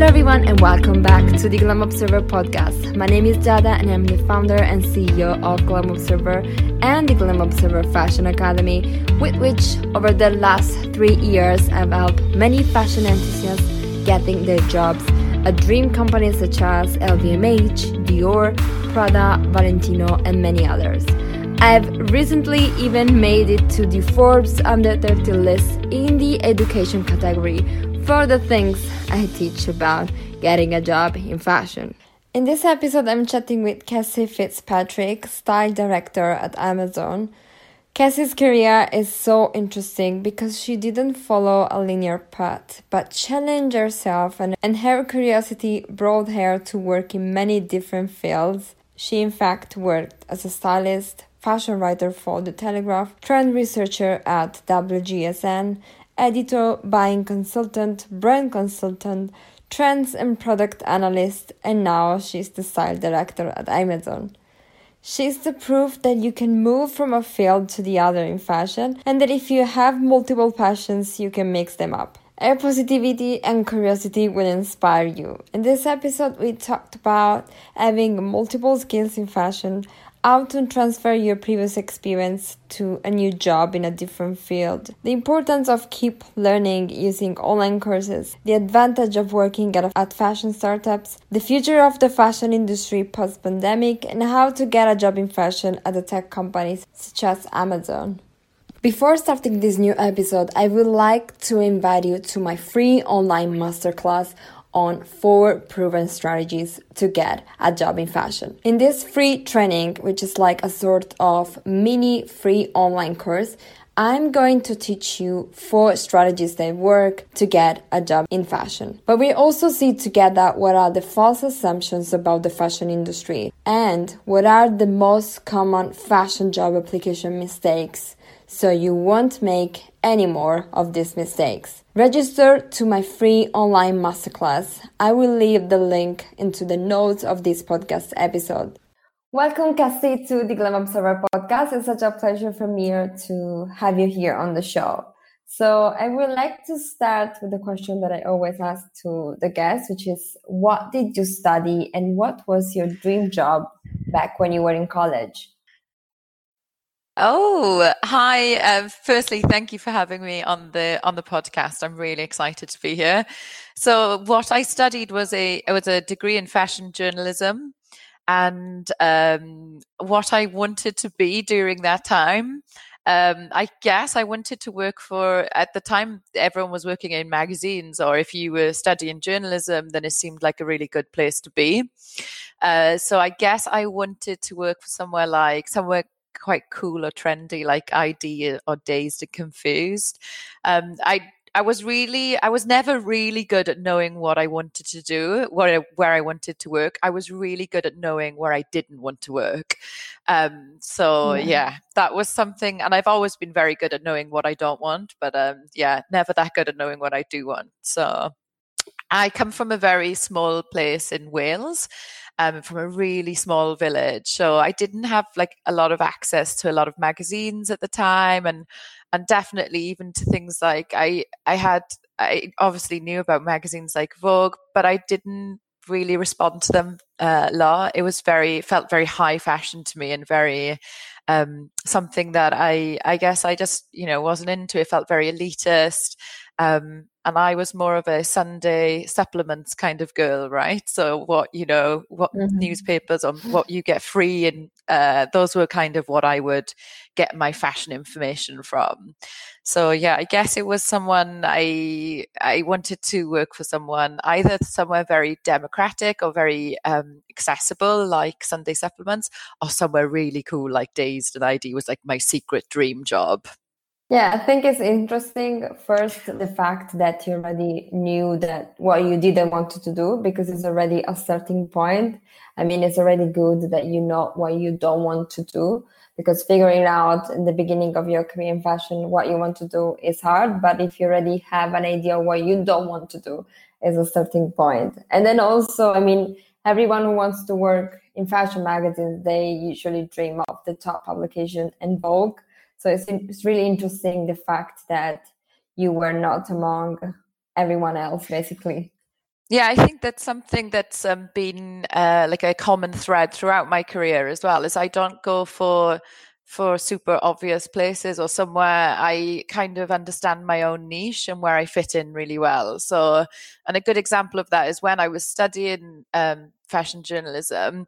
Hello, everyone, and welcome back to the Glam Observer podcast. My name is Giada, and I'm the founder and CEO of Glam Observer and the Glam Observer Fashion Academy, with which, over the last three years, I've helped many fashion enthusiasts getting their jobs at dream companies such as LVMH, Dior, Prada, Valentino, and many others. I've recently even made it to the Forbes Under 30 list in the education category for the things I teach about getting a job in fashion. In this episode, I'm chatting with Cassie Fitzpatrick, style director at Amazon. Cassie's career is so interesting because she didn't follow a linear path, but challenged herself, and, and her curiosity brought her to work in many different fields. She, in fact, worked as a stylist, fashion writer for The Telegraph, trend researcher at WGSN, editor, buying consultant, brand consultant, trends and product analyst, and now she's the style director at Amazon. She's the proof that you can move from a field to the other in fashion, and that if you have multiple passions, you can mix them up. Her positivity and curiosity will inspire you. In this episode, we talked about having multiple skills in fashion, how to transfer your previous experience to a new job in a different field, the importance of keep learning using online courses, the advantage of working at, at fashion startups, the future of the fashion industry post pandemic, and how to get a job in fashion at the tech companies such as Amazon. Before starting this new episode, I would like to invite you to my free online masterclass on four proven strategies to get a job in fashion. In this free training, which is like a sort of mini free online course, I'm going to teach you four strategies that work to get a job in fashion. But we also see together what are the false assumptions about the fashion industry and what are the most common fashion job application mistakes so you won't make any more of these mistakes. Register to my free online masterclass. I will leave the link into the notes of this podcast episode. Welcome, Cassie, to the Glam Observer podcast. It's such a pleasure for me to have you here on the show. So, I would like to start with the question that I always ask to the guests, which is what did you study and what was your dream job back when you were in college? Oh, hi. Uh, firstly, thank you for having me on the on the podcast. I'm really excited to be here. So, what I studied was a it was a degree in fashion journalism, and um, what I wanted to be during that time. Um, I guess I wanted to work for, at the time, everyone was working in magazines, or if you were studying journalism, then it seemed like a really good place to be. Uh, so I guess I wanted to work for somewhere like, somewhere quite cool or trendy, like i-D or Dazed and Confused. Um, I I was really, I was never really good at knowing what I wanted to do, where where I wanted to work. I was really good at knowing where I didn't want to work. Um, so yeah. yeah. that was something, and I've always been very good at knowing what I don't want, but um, yeah, never that good at knowing what I do want. So I come from a very small place in Wales, um, from a really small village. So I didn't have like a lot of access to a lot of magazines at the time, and and definitely even to things like I I had I obviously knew about magazines like Vogue, but I didn't really respond to them uh, a lot. It was very felt very high fashion to me and very um, something that I I guess I just you know wasn't into. It felt very elitist. Um, and I was more of a Sunday supplements kind of girl, right? So what you know, what mm-hmm. newspapers or what you get free, and uh, those were kind of what I would get my fashion information from. So yeah, I guess it was someone I I wanted to work for someone either somewhere very democratic or very um, accessible, like Sunday supplements, or somewhere really cool, like Dazed and i-D was like my secret dream job. Yeah, I think it's interesting. First, the fact that you already knew that what you didn't want to do because it's already a starting point. I mean, it's already good that you know what you don't want to do because figuring out in the beginning of your career in fashion what you want to do is hard. But if you already have an idea what you don't want to do, is a starting point. And then also, I mean, everyone who wants to work in fashion magazines, they usually dream of the top publication and Vogue so it's, it's really interesting the fact that you were not among everyone else, basically. Yeah, I think that's something that's um, been uh, like a common thread throughout my career as well. Is I don't go for for super obvious places or somewhere I kind of understand my own niche and where I fit in really well. So, and a good example of that is when I was studying um, fashion journalism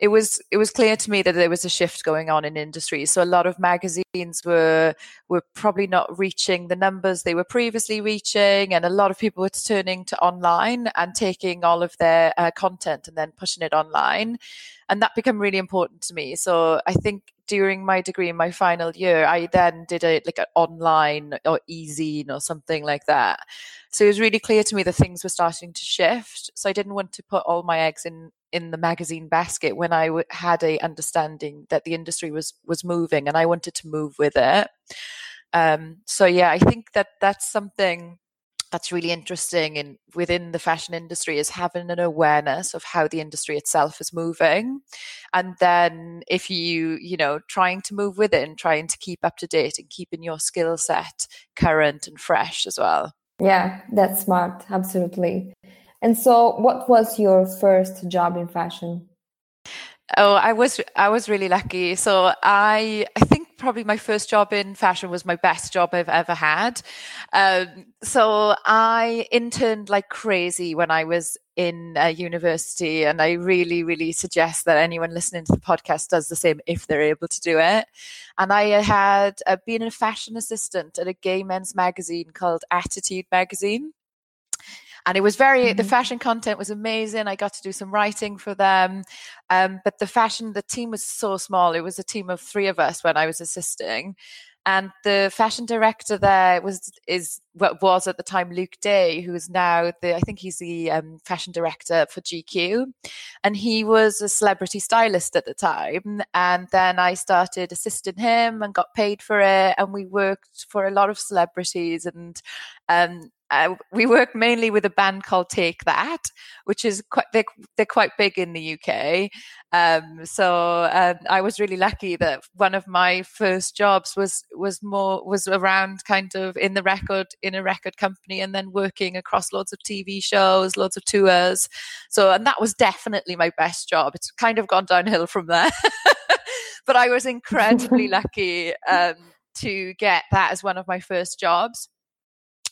it was it was clear to me that there was a shift going on in industry. So a lot of magazines were were probably not reaching the numbers they were previously reaching, and a lot of people were turning to online and taking all of their uh, content and then pushing it online, and that became really important to me. So I think during my degree in my final year, I then did a like an online or e-zine or something like that. So it was really clear to me that things were starting to shift. So I didn't want to put all my eggs in in the magazine basket when I w- had a understanding that the industry was was moving and I wanted to move with it. Um, so yeah, I think that that's something that's really interesting in within the fashion industry is having an awareness of how the industry itself is moving. And then if you you know trying to move with it and trying to keep up to date and keeping your skill set current and fresh as well. Yeah that's smart. Absolutely and so, what was your first job in fashion? Oh, I was I was really lucky. So I I think probably my first job in fashion was my best job I've ever had. Um, so I interned like crazy when I was in uh, university, and I really really suggest that anyone listening to the podcast does the same if they're able to do it. And I had uh, been a fashion assistant at a gay men's magazine called Attitude Magazine and it was very mm-hmm. the fashion content was amazing. I got to do some writing for them. Um, but the fashion the team was so small. It was a team of three of us when i was assisting. And the fashion director there was is what was at the time Luke Day, who is now the I think he's the um, fashion director for GQ, and he was a celebrity stylist at the time. And then I started assisting him and got paid for it, and we worked for a lot of celebrities. And um, uh, we work mainly with a band called Take That, which is quite they're, they're quite big in the UK. Um, so um, I was really lucky that one of my first jobs was was more was around kind of in the record in a record company and then working across loads of TV shows, loads of tours. So and that was definitely my best job. It's kind of gone downhill from there, but I was incredibly lucky um, to get that as one of my first jobs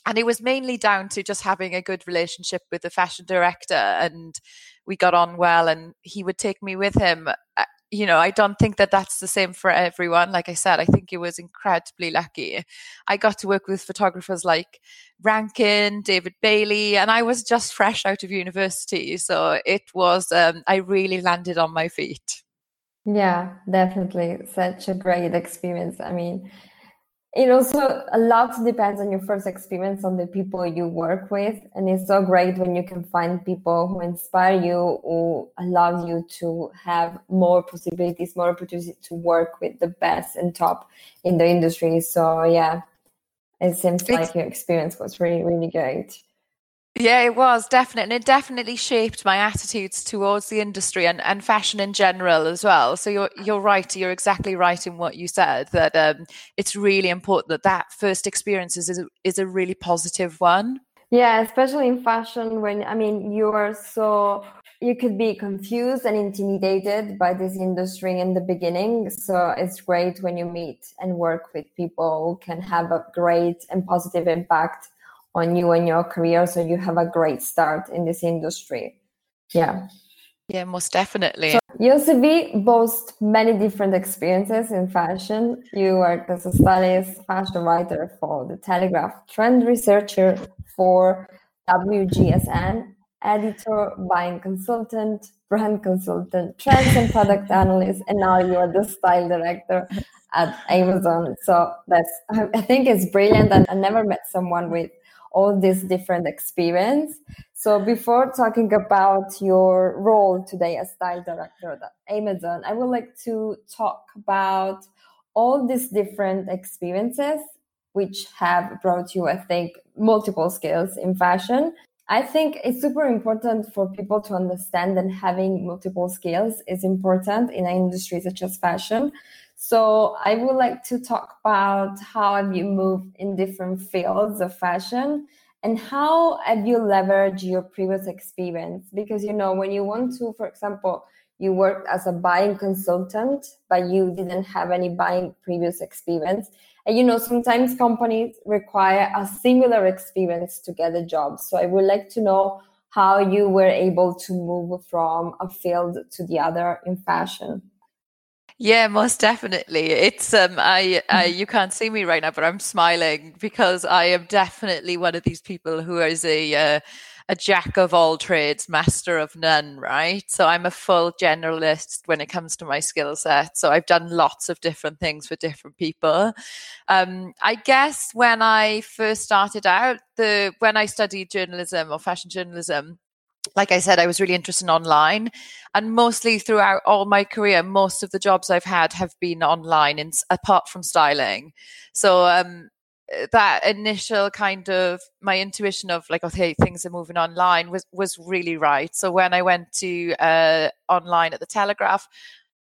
and it was mainly down to just having a good relationship with the fashion director and we got on well and he would take me with him. Uh, you know i don't think that that's the same for everyone. Like i said i think it was incredibly lucky. I got to work with photographers like rankin david bailey and i was just fresh out of university. So it was um, i really landed on my feet. Yeah definitely. Such a great experience. I mean it also a lot depends on your first experience on the people you work with and it's so great when you can find people who inspire you who allow you to have more possibilities more opportunities to work with the best and top in the industry. So yeah it seems like your experience was really really great yeah, it was definite, and it definitely shaped my attitudes towards the industry and, and fashion in general as well. So you're you're right. You're exactly right in what you said that um, it's really important that that first experience is is a really positive one. Yeah, especially in fashion, when I mean you are so you could be confused and intimidated by this industry in the beginning. So it's great when you meet and work with people who can have a great and positive impact on you and your career so you have a great start in this industry. Yeah. Yeah most definitely. So your cv boasts many different experiences in fashion. You worked as a stylist fashion writer for the telegraph trend researcher for wgsn editor buying consultant brand consultant trends and product analyst and now you're the style director at amazon. So that's i think it's brilliant and i never met someone with all this different experience. So before talking about your role today as style director at Amazon, I would like to talk about all these different experiences which have brought you, I think, multiple skills in fashion. I think it's super important for people to understand that having multiple skills is important in an industry such as fashion so I would like to talk about how have you moved in different fields of fashion and how have you leveraged your previous experience? Because you know when you want to for example you worked as a buying consultant but you didn't have any buying previous experience. And you know sometimes companies require a similar experience to get a job. So i would like to know how you were able to move from a field to the other in fashion yeah, most definitely. It's um I, I mm-hmm. you can't see me right now, but I'm smiling because I am definitely one of these people who is a uh, a jack of all trades, master of none, right? So I'm a full generalist when it comes to my skill set. So I've done lots of different things for different people. Um, I guess when I first started out, the when I studied journalism or fashion journalism, like I said, I was really interested in online, and mostly throughout all my career, most of the jobs I've had have been online, in, apart from styling. So um, that initial kind of my intuition of like, okay, things are moving online was was really right. So when I went to uh, online at the Telegraph,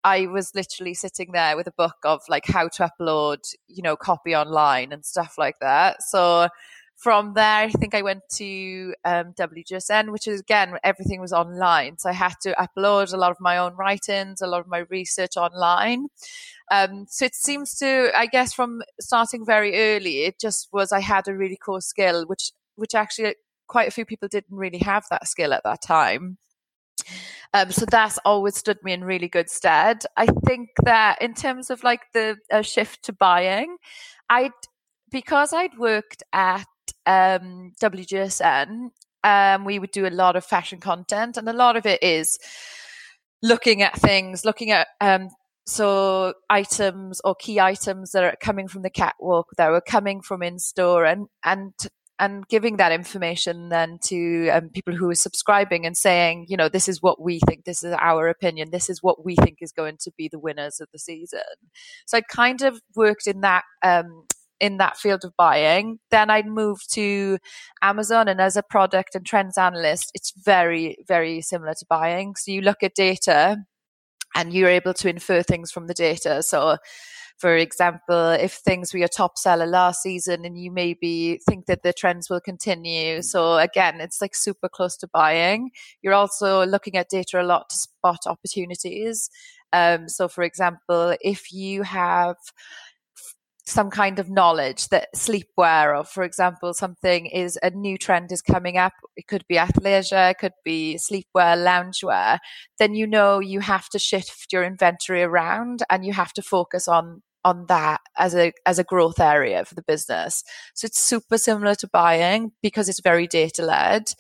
I was literally sitting there with a book of like how to upload, you know, copy online and stuff like that. So from there, I think I went to um, WGSN, which is again, everything was online. So I had to upload a lot of my own writings, a lot of my research online. Um, so it seems to, I guess, from starting very early, it just was I had a really core skill, which which actually quite a few people didn't really have that skill at that time. Um, so that's always stood me in really good stead. I think that in terms of like the uh, shift to buying, I'd because I'd worked at um, WGSN, um, we would do a lot of fashion content, and a lot of it is looking at things, looking at um, so items or key items that are coming from the catwalk that were coming from in store, and and and giving that information then to um, people who are subscribing and saying, you know, this is what we think, this is our opinion, this is what we think is going to be the winners of the season. So I kind of worked in that um, in that field of buying. Then I'd move to Amazon and as a product and trends analyst, it's very, very similar to buying. So you look at data and you're able to infer things from the data. So for example, if things were your top seller last season and you maybe think that the trends will continue. So again, it's like super close to buying. You're also looking at data a lot to spot opportunities. Um, so for example, if you have some kind of knowledge that sleepwear or for example something is a new trend is coming up. It could be athleisure it could be sleepwear loungewear then you know you have to shift your inventory around and you have to focus on on that as a as a growth area for the business. So it's super similar to buying because it's very data led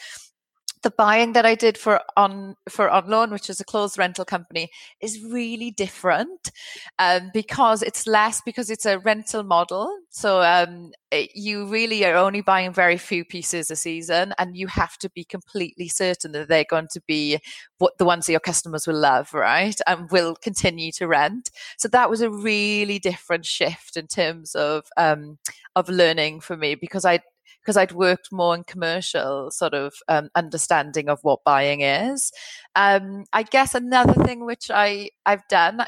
the buying that I did for on for on loan, which is a closed rental company, is really different um, because it's less because it's a rental model. So um, it, you really are only buying very few pieces a season, and you have to be completely certain that they're going to be what the ones that your customers will love, right, and will continue to rent. So that was a really different shift in terms of um, of learning for me because I because I'd worked more in commercial sort of um, understanding of what buying is. Um, I guess another thing which I I've done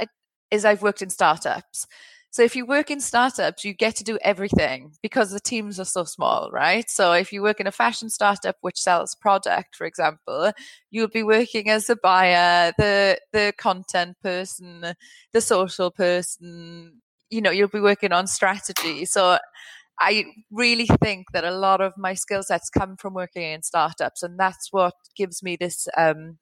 is I've worked in startups. So if you work in startups, you get to do everything because the teams are so small, right? So if you work in a fashion startup which sells product, for example, you'll be working as a buyer, the the content person, the social person, you know, you'll be working on strategy. So I really think that a lot of my skill sets come from working in startups, and that's what gives me this um,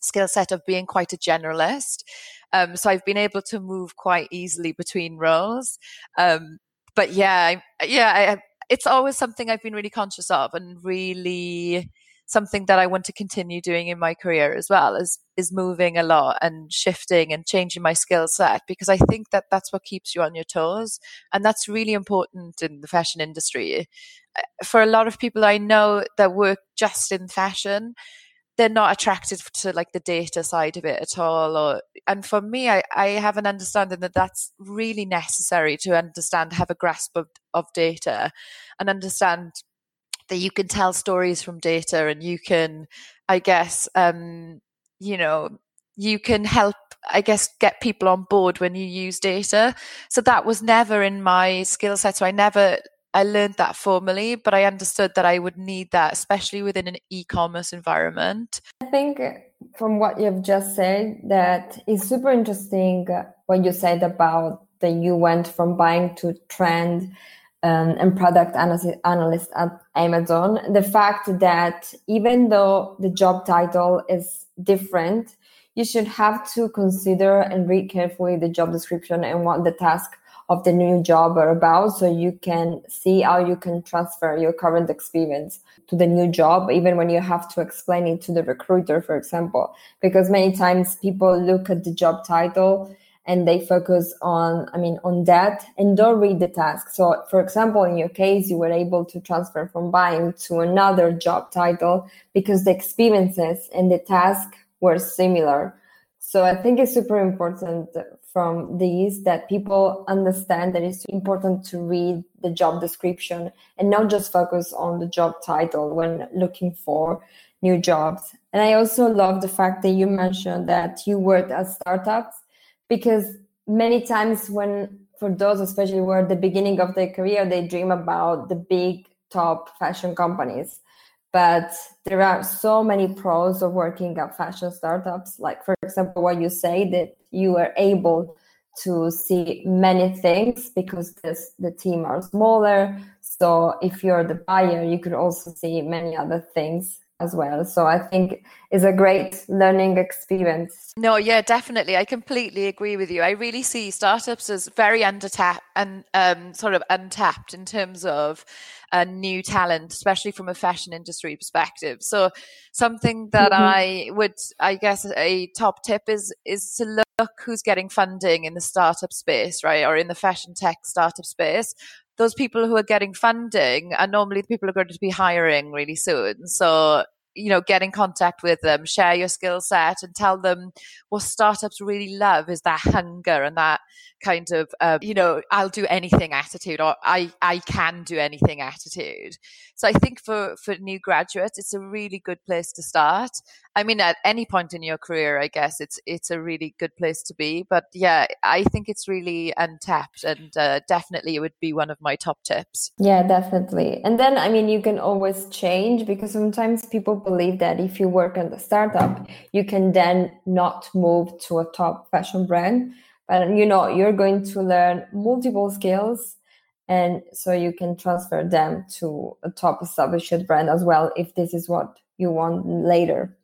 skill set of being quite a generalist. Um, so I've been able to move quite easily between roles. Um, but yeah, yeah, I, it's always something I've been really conscious of and really something that I want to continue doing in my career as well is is moving a lot and shifting and changing my skill set because I think that that's what keeps you on your toes and that's really important in the fashion industry. Uh, for a lot of people I know that work just in fashion, they're not attracted to like the data side of it at all or and for me I, I have an understanding that that's really necessary to understand have a grasp of, of data and understand that you can tell stories from data and you can, I guess, um, you know, you can help, I guess, get people on board when you use data. So that was never in my skill set. So I never I learned that formally, but I understood that I would need that, especially within an e-commerce environment. I think from what you've just said, that is super interesting what you said about that you went from buying to trend um, and product analyst at Amazon. The fact that even though the job title is different, you should have to consider and read carefully the job description and what the task of the new job are about so you can see how you can transfer your current experience to the new job even when you have to explain it to the recruiter for example because many times people look at the job title and they focus on i mean on that and don't read the task. So for example in your case you were able to transfer from buying to another job title because the experiences and the task were similar. So i think it's super important from these that people understand that it's important to read the job description and not just focus on the job title when looking for new jobs. And I also love the fact that you mentioned that you worked at startups because many times when for those especially who are at the beginning of their career they dream about the big top fashion companies. But there are so many pros of working at fashion startups. Like for example what you say that you are able to see many things because this, the team are smaller. So if you're the buyer you could also see many other things as well. So I think is a great learning experience. No, yeah, definitely. I completely agree with you. I really see startups as very undertapped and um, sort of untapped in terms of a new talent, especially from a fashion industry perspective. So something that mm-hmm. I would, I guess, a top tip is is to look who's getting funding in the startup space, right, or in the fashion tech startup space those people who are getting funding are normally the people who are going to be hiring really soon. So you know get in contact with them share your skill set and tell them what startups really love is that hunger and that kind of uh, you know i'll do anything attitude or i i can do anything attitude. So i think for for new graduates it's a really good place to start. I mean at any point in your career i guess it's it's a really good place to be. But yeah i think it's really untapped and uh, definitely it would be one of my top tips. Yeah definitely. And then i mean you can always change because sometimes people believe that if you work in the startup you can then not move to a top fashion brand. But you know you're going to learn multiple skills and so you can transfer them to a top established brand as well if this is what you want later.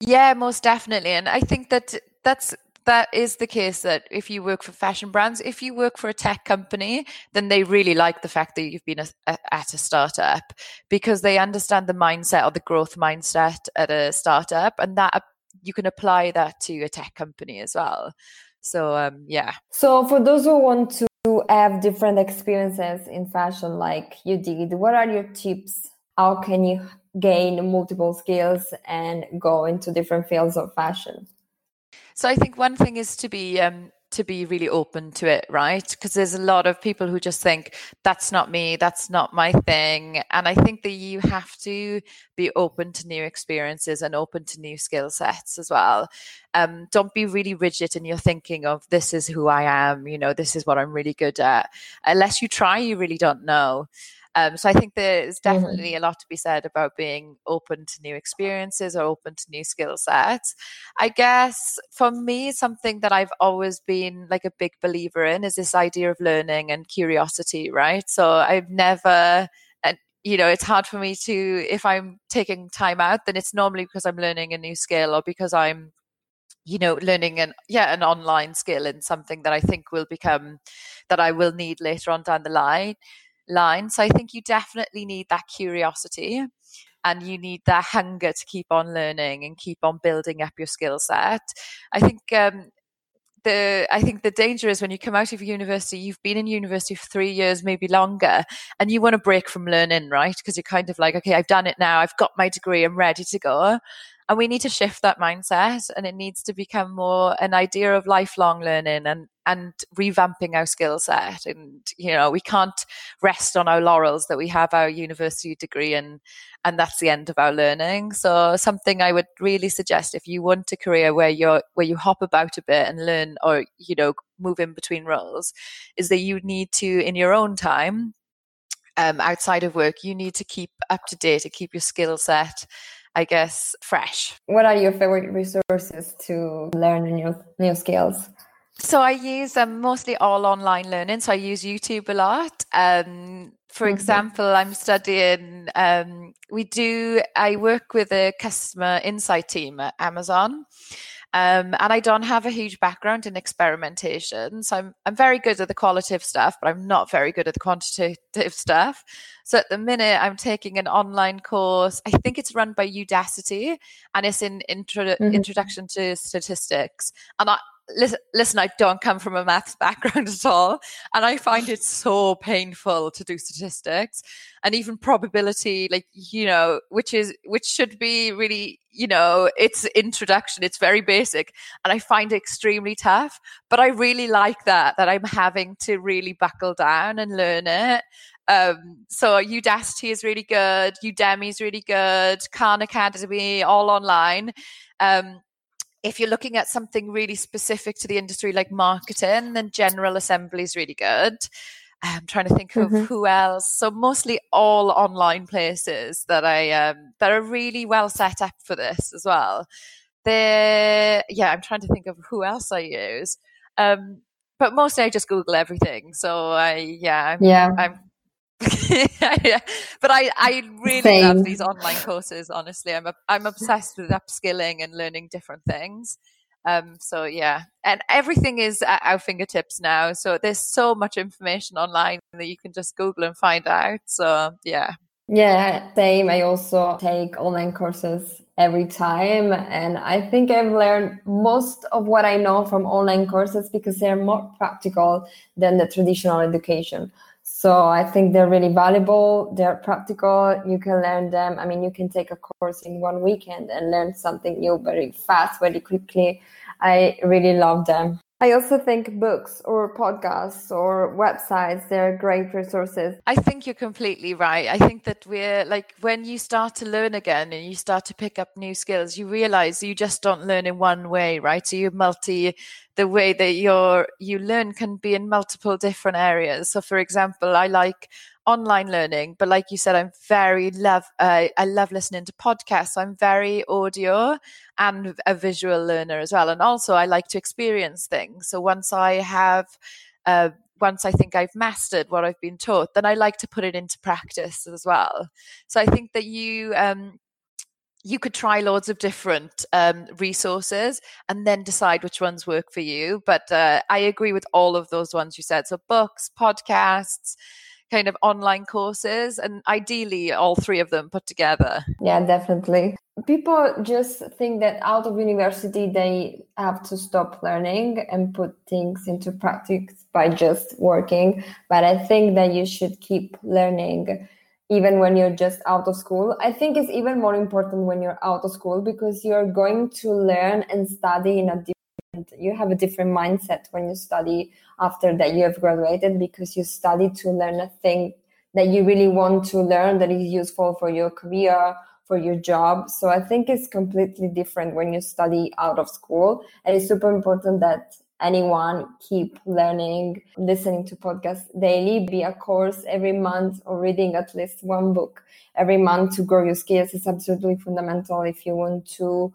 Yeah most definitely. And i think that that's that is the case that if you work for fashion brands if you work for a tech company then they really like the fact that you've been a, a, at a startup because they understand the mindset or the growth mindset at a startup and that you can apply that to a tech company as well so um, yeah. So for those who want to have different experiences in fashion like you did, what are your tips? How can you gain multiple skills and go into different fields of fashion? So I think one thing is to be um, to be really open to it, right? Because there's a lot of people who just think that's not me, that's not my thing. And I think that you have to be open to new experiences and open to new skill sets as well. Um, don't be really rigid in your thinking of this is who I am, you know, this is what I'm really good at. Unless you try, you really don't know. Um, so I think there's mm-hmm. definitely mm-hmm. a lot to be said about being open to new experiences or open to new skill sets. I guess for me, something that I've always been like a big believer in is this idea of learning and curiosity, right? So I've never and you know it's hard for me to if i'm taking time out then it's normally because i'm learning a new skill or because i'm you know learning an yeah an online skill and something that i think will become that i will need later on down the line line. So I think you definitely need that curiosity and you need that hunger to keep on learning and keep on building up your skill set. I think um, the I think the danger is when you come out of university, you've been in university for three years, maybe longer, and you want to break from learning, right? Because you're kind of like, okay, I've done it now, I've got my degree, I'm ready to go. And we need to shift that mindset and it needs to become more an idea of lifelong learning and and revamping our skill set. And you know we can't rest on our laurels that we have our university degree and and that's the end of our learning. So something i would really suggest if you want a career where you're where you hop about a bit and learn or you know move in between roles is that you need to in your own time um, outside of work, you need to keep up to date to keep your skill set, I guess, fresh. What are your favorite resources to learn new new skills? So I use um, mostly all online learning. So I use YouTube a lot. Um, for mm-hmm. example, I'm studying. Um, we do. I work with a customer insight team at Amazon, um, and I don't have a huge background in experimentation. So I'm, I'm very good at the qualitative stuff, but I'm not very good at the quantitative stuff. So at the minute, I'm taking an online course. I think it's run by Udacity and it's in intro- mm-hmm. Introduction to Statistics. And I, listen, listen, I don't come from a maths background at all. And I find it so painful to do statistics and even probability, like, you know, which is, which should be really, you know, it's introduction. It's very basic. And I find it extremely tough. But I really like that, that I'm having to really buckle down and learn it. Um, so Udacity is really good. Udemy is really good. Khan Academy, all online. Um, if you're looking at something really specific to the industry like marketing, then General Assembly is really good. I'm trying to think mm-hmm. of who else. So mostly all online places that I um, that are really well set up for this as well. They yeah, I'm trying to think of who else I use. Um, but mostly I just Google everything. So I yeah, I'm, yeah. I'm yeah, but I, I really Same. love these online courses. Honestly, I'm a, I'm obsessed with upskilling and learning different things. Um, so yeah, and everything is at our fingertips now. So there's so much information online that you can just Google and find out. So yeah. Yeah, same. I also take online courses every time. And I think I've learned most of what I know from online courses because they're more practical than the traditional education. So I think they're really valuable. They're practical. You can learn them. I mean, you can take a course in one weekend and learn something new very fast, very quickly. I really love them. I also think books or podcasts or websites, they're great resources. I think you're completely right. I think that we're like when you start to learn again and you start to pick up new skills, you realize you just don't learn in one way, right? So you multi the way that you're you learn can be in multiple different areas. So for example, I like online learning but like you said i'm very love uh, i love listening to podcasts i'm very audio and a visual learner as well and also i like to experience things so once i have uh, once i think i've mastered what i've been taught then i like to put it into practice as well so i think that you um, you could try loads of different um, resources and then decide which ones work for you. But uh, I agree with all of those ones you said. So, books, podcasts, kind of online courses and ideally all three of them put together. Yeah definitely. People just think that out of university they have to stop learning and put things into practice by just working. But i think that you should keep learning even when you're just out of school. I think it's even more important when you're out of school because you're going to learn and study in a you have a different mindset when you study after that you have graduated because you study to learn a thing that you really want to learn that is useful for your career for your job. So i think it's completely different when you study out of school. And it's super important that anyone keep learning listening to podcasts daily. Be a course every month or reading at least one book every month to grow your skills. Is absolutely fundamental if you want to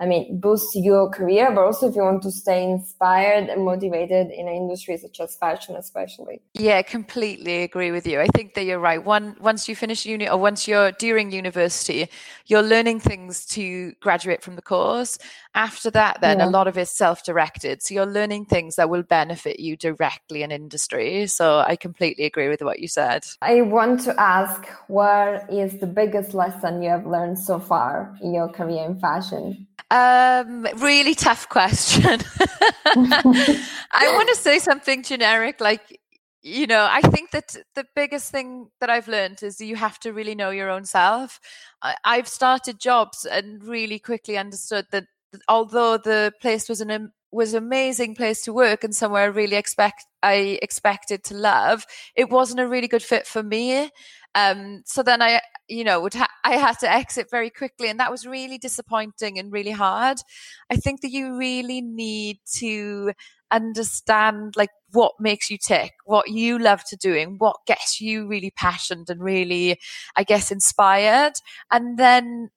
I mean, boost your career, but also if you want to stay inspired and motivated in an industry such as fashion, especially. Yeah, completely agree with you. I think that you're right. One, once you finish uni or once you're during university, you're learning things to graduate from the course. After that, then yeah. a lot of it's self-directed. So you're learning things that will benefit you directly in industry. So I completely agree with what you said. I want to ask, what is the biggest lesson you have learned so far in your career in fashion? Um, really tough question. I want to say something generic, like you know, I think that the biggest thing that I've learned is you have to really know your own self. I, I've started jobs and really quickly understood that, although the place was an was amazing place to work and somewhere I really expect I expected to love, it wasn't a really good fit for me. Um, so then I, you know, would ha- I had to exit very quickly, and that was really disappointing and really hard. I think that you really need to understand like what makes you tick, what you love to doing, what gets you really passionate and really, I guess, inspired. And then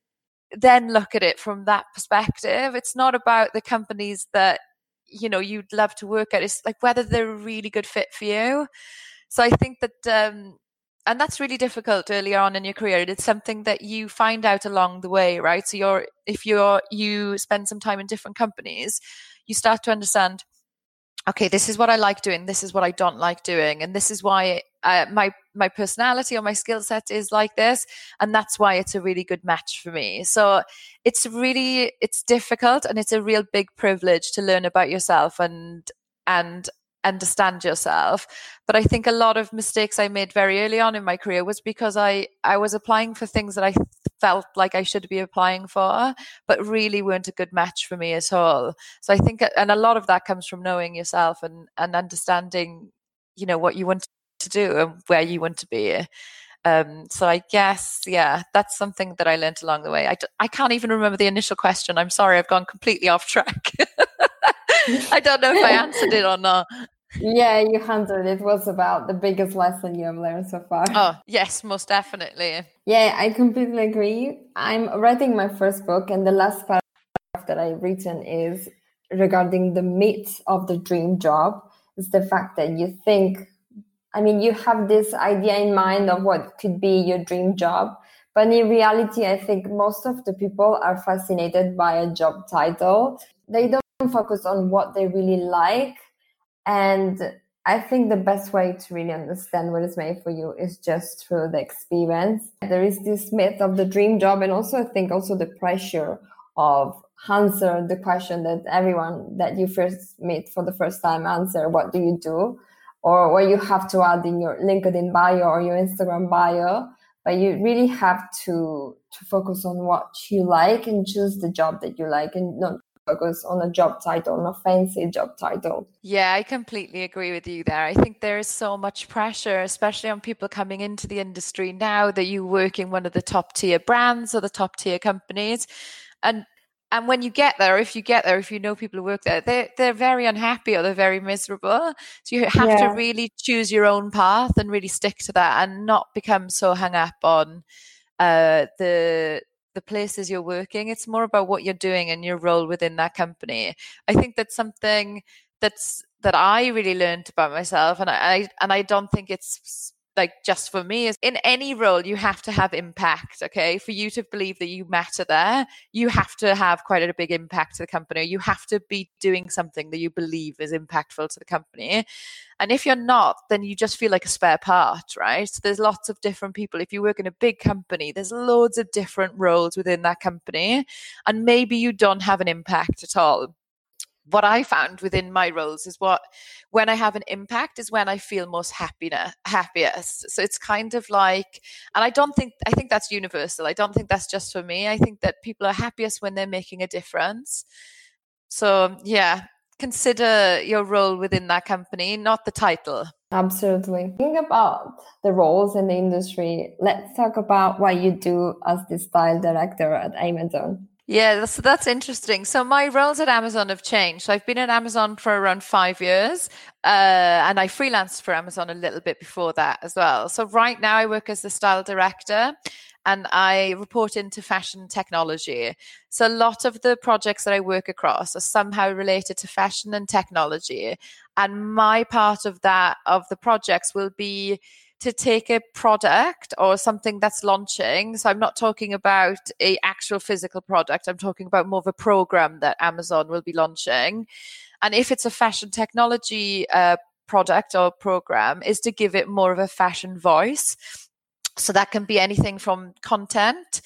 then look at it from that perspective. It's not about the companies that you know you'd love to work at. It's like whether they're a really good fit for you. So I think that um, and that's really difficult earlier on in your career it's something that you find out along the way right? So you're if you're you spend some time in different companies you start to understand okay this is what i like doing this is what i don't like doing and this is why uh, my my personality or my skill set is like this and that's why it's a really good match for me. So it's really it's difficult and it's a real big privilege to learn about yourself and and understand yourself but i think a lot of mistakes i made very early on in my career was because i i was applying for things that i felt like i should be applying for but really weren't a good match for me at all so i think and a lot of that comes from knowing yourself and and understanding you know what you want to do and where you want to be um, so I guess, yeah, that's something that I learned along the way. I d- I can't even remember the initial question. I'm sorry, I've gone completely off track. I don't know if I answered it or not. Yeah, you answered. It was about the biggest lesson you have learned so far. Oh, yes, most definitely. Yeah, I completely agree. I'm writing my first book, and the last paragraph that I've written is regarding the myth of the dream job. It's the fact that you think, I mean, you have this idea in mind of what could be your dream job. But in reality, I think most of the people are fascinated by a job title. They don't focus on what they really like and I think the best way to really understand what is made for you is just through the experience. There is this myth of the dream job, and also I think also the pressure of answer the question that everyone that you first meet for the first time answer, what do you do? Or what you have to add in your LinkedIn bio or your Instagram bio. But you really have to to focus on what you like and choose the job that you like and not focus on a job title, a fancy job title. Yeah, I completely agree with you there. I think there is so much pressure, especially on people coming into the industry now that you work in one of the top tier brands or the top tier companies. And and when you get there, if you get there, if you know people who work there, they're, they're very unhappy or they're very miserable. So you have yeah. to really choose your own path and really stick to that and not become so hung up on uh, the the places you're working. It's more about what you're doing and your role within that company. I think that's something that's that I really learned about myself, and I and I don't think it's like just for me is in any role you have to have impact okay? For you to believe that you matter there you have to have quite a big impact to the company you have to be doing something that you believe is impactful to the company. And if you're not then you just feel like a spare part right? So there's lots of different people. If you work in a big company there's loads of different roles within that company and maybe you don't have an impact at all what I found within my roles is what when I have an impact is when I feel most happiness happiest. So it's kind of like and I don't think I think that's universal. I don't think that's just for me. I think that people are happiest when they're making a difference. So yeah, consider your role within that company, not the title. Absolutely. Think about the roles in the industry. Let's talk about what you do as the style director at Amazon. Yeah, so that's interesting. So my roles at Amazon have changed. I've been at Amazon for around five years, uh, and I freelanced for Amazon a little bit before that as well. So right now I work as the style director, and I report into fashion technology. So a lot of the projects that I work across are somehow related to fashion and technology, and my part of that of the projects will be to take a product or something that's launching. So i'm not talking about a actual physical product. I'm talking about more of a program that amazon will be launching. And if it's a fashion technology uh, product or program is to give it more of a fashion voice. So that can be anything from content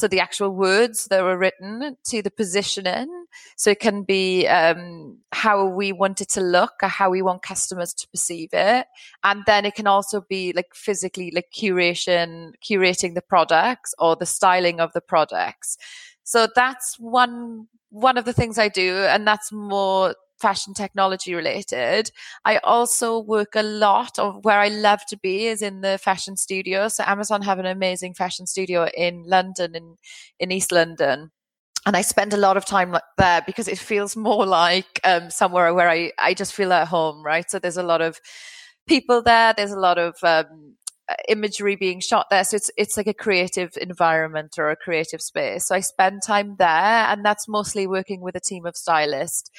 so the actual words that were written to the positioning. So it can be um, how we want it to look or how we want customers to perceive it. And then it can also be like physically like curation, curating the products or the styling of the products. So that's one one of the things I do, and that's more fashion technology related. I also work a lot of where I love to be is in the fashion studio. So Amazon have an amazing fashion studio in London in in East London. and I spend a lot of time there because it feels more like um, somewhere where I, I just feel at home, right? So there's a lot of people there. There's a lot of um, imagery being shot there. So it's it's like a creative environment or a creative space. So I spend time there, and that's mostly working with a team of stylists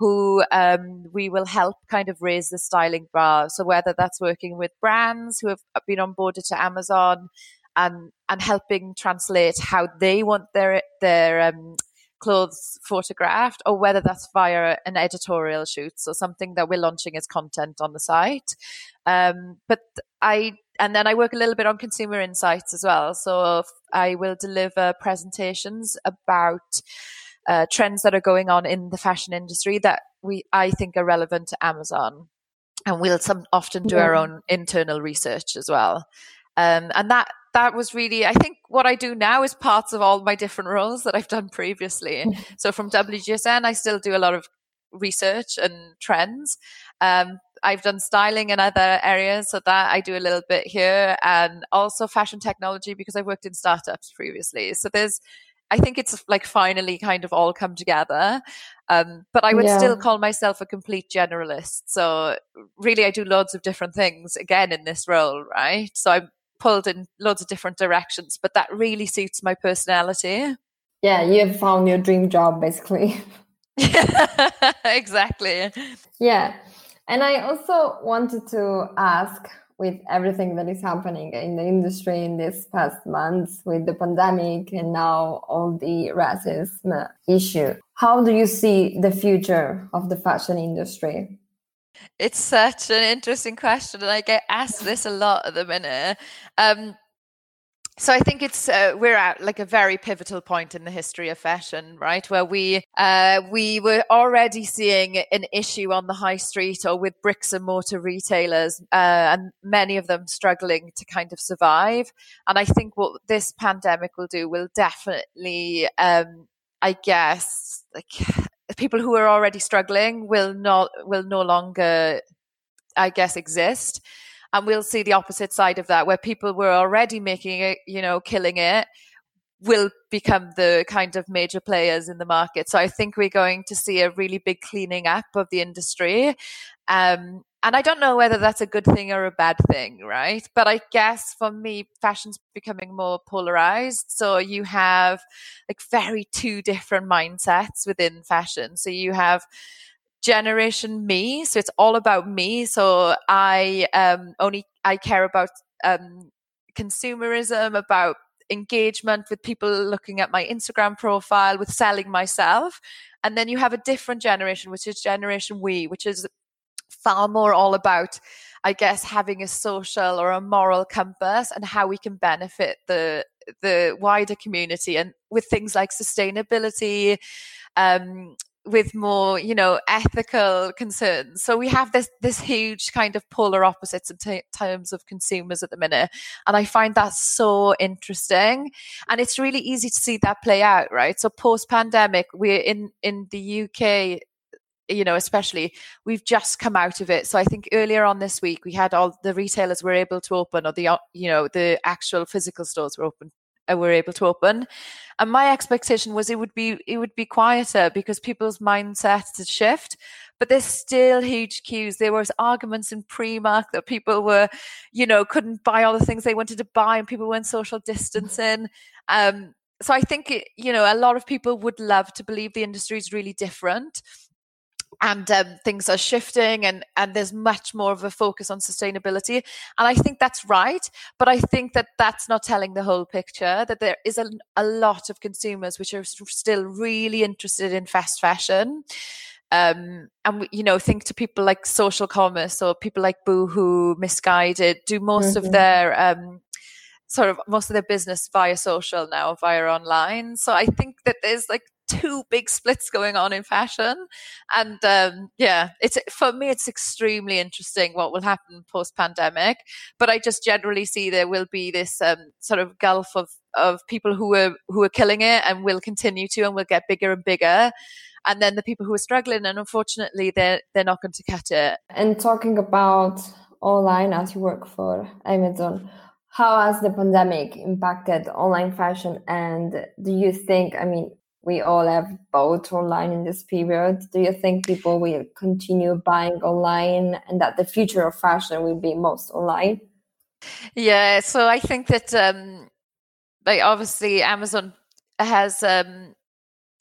who um, we will help kind of raise the styling bar. So whether that's working with brands who have been onboarded to Amazon and and helping translate how they want their their um, clothes photographed or whether that's via an editorial shoot. So something that we're launching as content on the site. Um, but i and then i work a little bit on consumer insights as well. So i will deliver presentations about uh, trends that are going on in the fashion industry that we i think are relevant to amazon and we'll some often do yeah. our own internal research as well um, and that that was really, I think what I do now is parts of all my different roles that I've done previously. so from WGSN, I still do a lot of research and trends. Um, I've done styling in other areas, so that I do a little bit here, and also fashion technology because I've worked in startups previously. So there's, I think it's like finally kind of all come together. Um, but I would yeah. still call myself a complete generalist. So really, I do loads of different things again in this role, right? So I'm pulled in loads of different directions, but that really suits my personality. Yeah, you have found your dream job basically. exactly. Yeah. And I also wanted to ask with everything that is happening in the industry in these past months with the pandemic and now all the racism issue, how do you see the future of the fashion industry? It's such an interesting question, and I get asked this a lot at the minute. Um, so I think it's uh, we're at like a very pivotal point in the history of fashion, right? Where we uh, we were already seeing an issue on the high street or with bricks and mortar retailers, uh, and many of them struggling to kind of survive. And I think what this pandemic will do will definitely, um, I guess, like people who are already struggling will not will no longer i guess exist and we'll see the opposite side of that where people were already making it you know killing it will become the kind of major players in the market so i think we're going to see a really big cleaning up of the industry um, and I don't know whether that's a good thing or a bad thing, right? But I guess for me, fashion's becoming more polarized. So you have like very two different mindsets within fashion. So you have generation me. So it's all about me. So I um, only, I care about um, consumerism, about engagement with people looking at my Instagram profile, with selling myself. And then you have a different generation, which is generation we, which is far more all about I guess having a social or a moral compass and how we can benefit the the wider community and with things like sustainability, um, with more you know ethical concerns. So we have this this huge kind of polar opposites in t- terms of consumers at the minute, and I find that so interesting. And it's really easy to see that play out, right? So post pandemic, we're in in the UK you know, especially we've just come out of it. So I think earlier on this week we had all the retailers were able to open, or the you know the actual physical stores were open, were able to open. And my expectation was it would be it would be quieter because people's mindsets had shift. But there's still huge queues. There was arguments in Primark that people were, you know, couldn't buy all the things they wanted to buy, and people weren't social distancing. Um, so I think you know a lot of people would love to believe the industry is really different and um, things are shifting and and there's much more of a focus on sustainability. And i think that's right but i think that that's not telling the whole picture that there is a, a lot of consumers which are still really interested in fast fashion. Um, and you know think to people like social commerce or people like boohoo Missguided do most mm-hmm. of their um, sort of most of their business via social now via online. So i think that there's like two big splits going on in fashion. And um, yeah it's for me it's extremely interesting what will happen post pandemic but i just generally see there will be this um, sort of gulf of of people who are who are killing it and will continue to and will get bigger and bigger. And then the people who are struggling and unfortunately they're they're not going to cut it. And talking about online as you work for amazon how has the pandemic impacted online fashion? And do you think i mean we all have bought online in this period. Do you think people will continue buying online and that the future of fashion will be most online? Yeah, so I think that um like obviously Amazon has um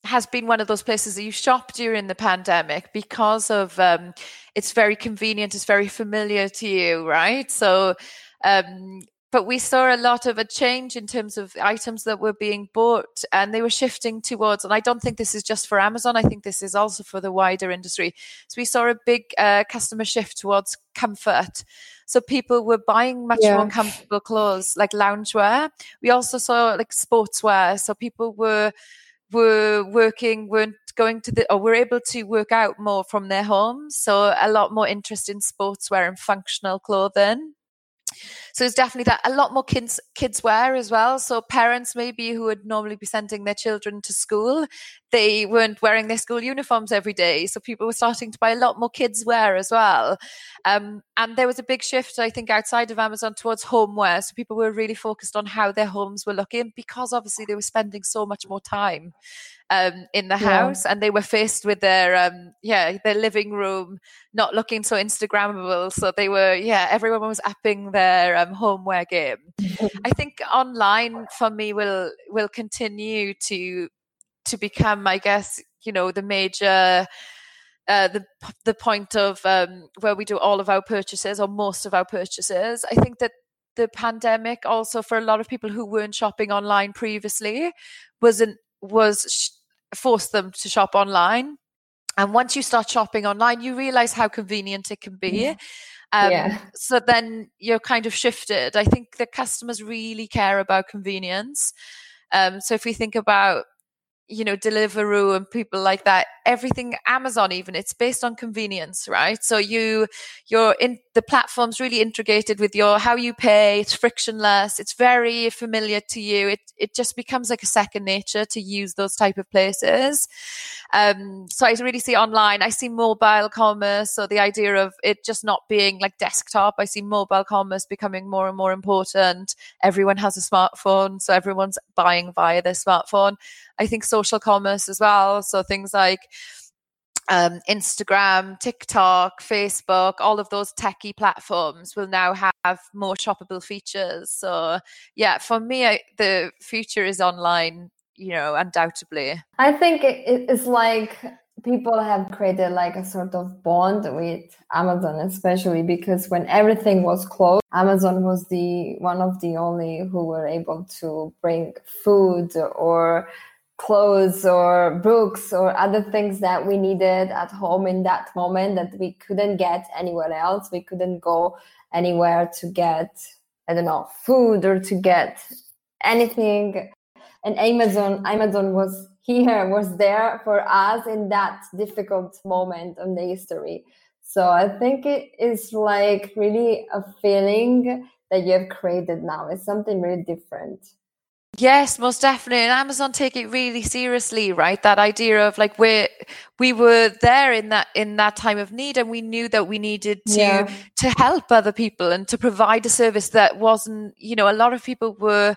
has been one of those places that you shop during the pandemic because of um it's very convenient, it's very familiar to you, right? So um but we saw a lot of a change in terms of items that were being bought and they were shifting towards and i don't think this is just for amazon i think this is also for the wider industry. So we saw a big uh, customer shift towards comfort. So people were buying much yeah. more comfortable clothes like loungewear. We also saw like sportswear. So people were were working weren't going to the or were able to work out more from their homes. So a lot more interest in sportswear and functional clothing so it's definitely that a lot more kids kids wear as well. So parents maybe who would normally be sending their children to school, they weren't wearing their school uniforms every day. So people were starting to buy a lot more kids wear as well. Um, and there was a big shift, I think, outside of Amazon towards homeware. So people were really focused on how their homes were looking because obviously they were spending so much more time um, in the house, yeah. and they were faced with their um, yeah their living room not looking so Instagrammable. So they were yeah everyone was upping their um, homeware game. I think online for me will will continue to to become, I guess, you know, the major. Uh, the the point of um, where we do all of our purchases or most of our purchases. I think that the pandemic also for a lot of people who weren't shopping online previously wasn't was forced them to shop online. And once you start shopping online, you realize how convenient it can be. Um, yeah. So then you're kind of shifted. I think the customers really care about convenience. Um, so if we think about you know Deliveroo and people like that everything Amazon even it's based on convenience right? So you you're in the platform's really integrated with your how you pay it's frictionless it's very familiar to you it it just becomes like a second nature to use those type of places. Um so I really see online I see mobile commerce so the idea of it just not being like desktop I see mobile commerce becoming more and more important. Everyone has a smartphone so everyone's buying via their smartphone. I think social commerce as well. So things like um, Instagram, TikTok, Facebook, all of those techie platforms will now have more shoppable features. So, yeah, for me, I, the future is online, you know, undoubtedly. I think it's like people have created like a sort of bond with Amazon, especially because when everything was closed, Amazon was the one of the only who were able to bring food or clothes or books or other things that we needed at home in that moment that we couldn't get anywhere else. We couldn't go anywhere to get, I don't know, food or to get anything. And Amazon, Amazon was here, was there for us in that difficult moment on the history. So I think it is like really a feeling that you have created now. It's something really different. Yes, most definitely. And Amazon take it really seriously, right? That idea of like we we were there in that in that time of need and we knew that we needed to yeah. to help other people and to provide a service that wasn't, you know, a lot of people were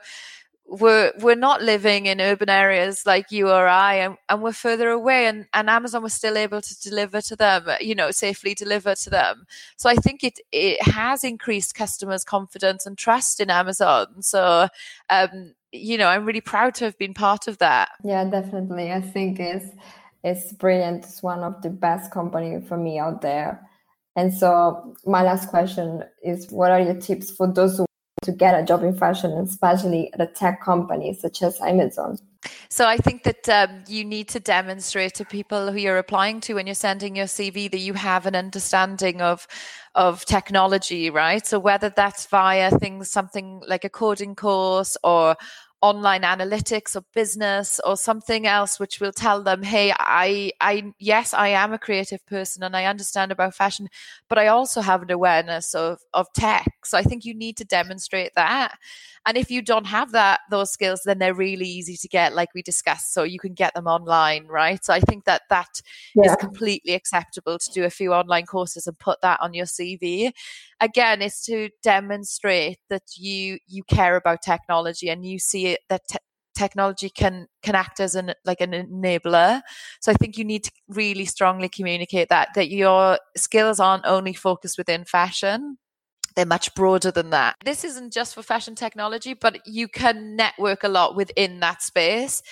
were were not living in urban areas like you or I and, and we're further away and, and Amazon was still able to deliver to them, you know, safely deliver to them. So I think it it has increased customers' confidence and trust in Amazon. So um you know, I'm really proud to have been part of that. Yeah, definitely. I think it's it's brilliant. It's one of the best company for me out there. And so my last question is what are your tips for those who to get a job in fashion, especially at a tech company such as Amazon? So I think that um, you need to demonstrate to people who you're applying to when you're sending your CV that you have an understanding of of technology, right? So whether that's via things, something like a coding course or online analytics or business or something else which will tell them hey i i yes i am a creative person and i understand about fashion but i also have an awareness of of tech so i think you need to demonstrate that and if you don't have that those skills, then they're really easy to get, like we discussed. So you can get them online, right? So I think that that yeah. is completely acceptable to do a few online courses and put that on your CV. Again, it's to demonstrate that you you care about technology and you see it that te- technology can can act as an like an enabler. So i think you need to really strongly communicate that that your skills aren't only focused within fashion. They're much broader than that. This isn't just for fashion technology, but you can network a lot within that space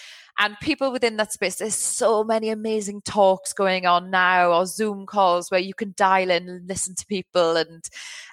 and people within that space there's so many amazing talks going on now or zoom calls where you can dial in and listen to people and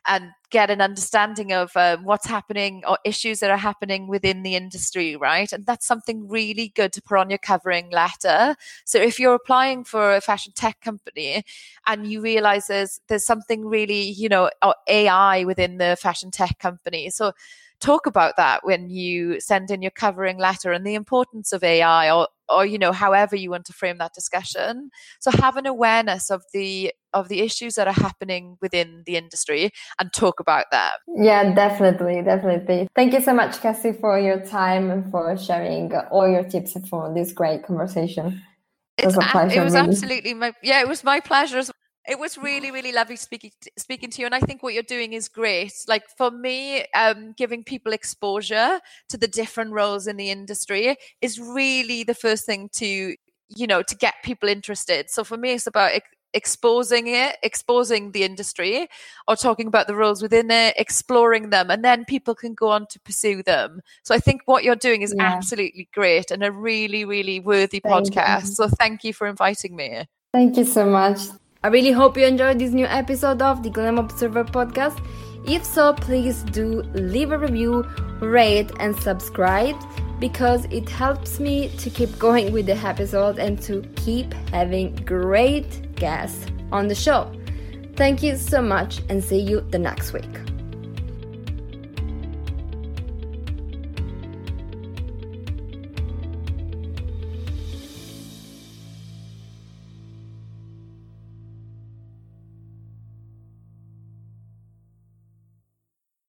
and get an understanding of um, what's happening or issues that are happening within the industry right? And that's something really good to put on your covering letter. So if you're applying for a fashion tech company and you realize there's there's something really you know ai within the fashion tech company so talk about that when you send in your covering letter and the importance of AI or or you know however you want to frame that discussion. So have an awareness of the of the issues that are happening within the industry and talk about that yeah definitely definitely. Thank you so much cassie for your time and for sharing all your tips for this great conversation. It was, it was absolutely my yeah it was my pleasure as it was really really lovely speaking speaking to you and i think what you're doing is great. Like for me um, giving people exposure to the different roles in the industry is really the first thing to you know to get people interested. So for me it's about ex- exposing it exposing the industry or talking about the roles within it exploring them and then people can go on to pursue them. So i think what you're doing is yeah. absolutely great and a really really worthy thank podcast. you. so thank you for inviting me. Thank you so much I really hope you enjoyed this new episode of the Glam Observer podcast. If so, please do leave a review, rate, and subscribe because it helps me to keep going with the episode and to keep having great guests on the show. Thank you so much and see you the next week.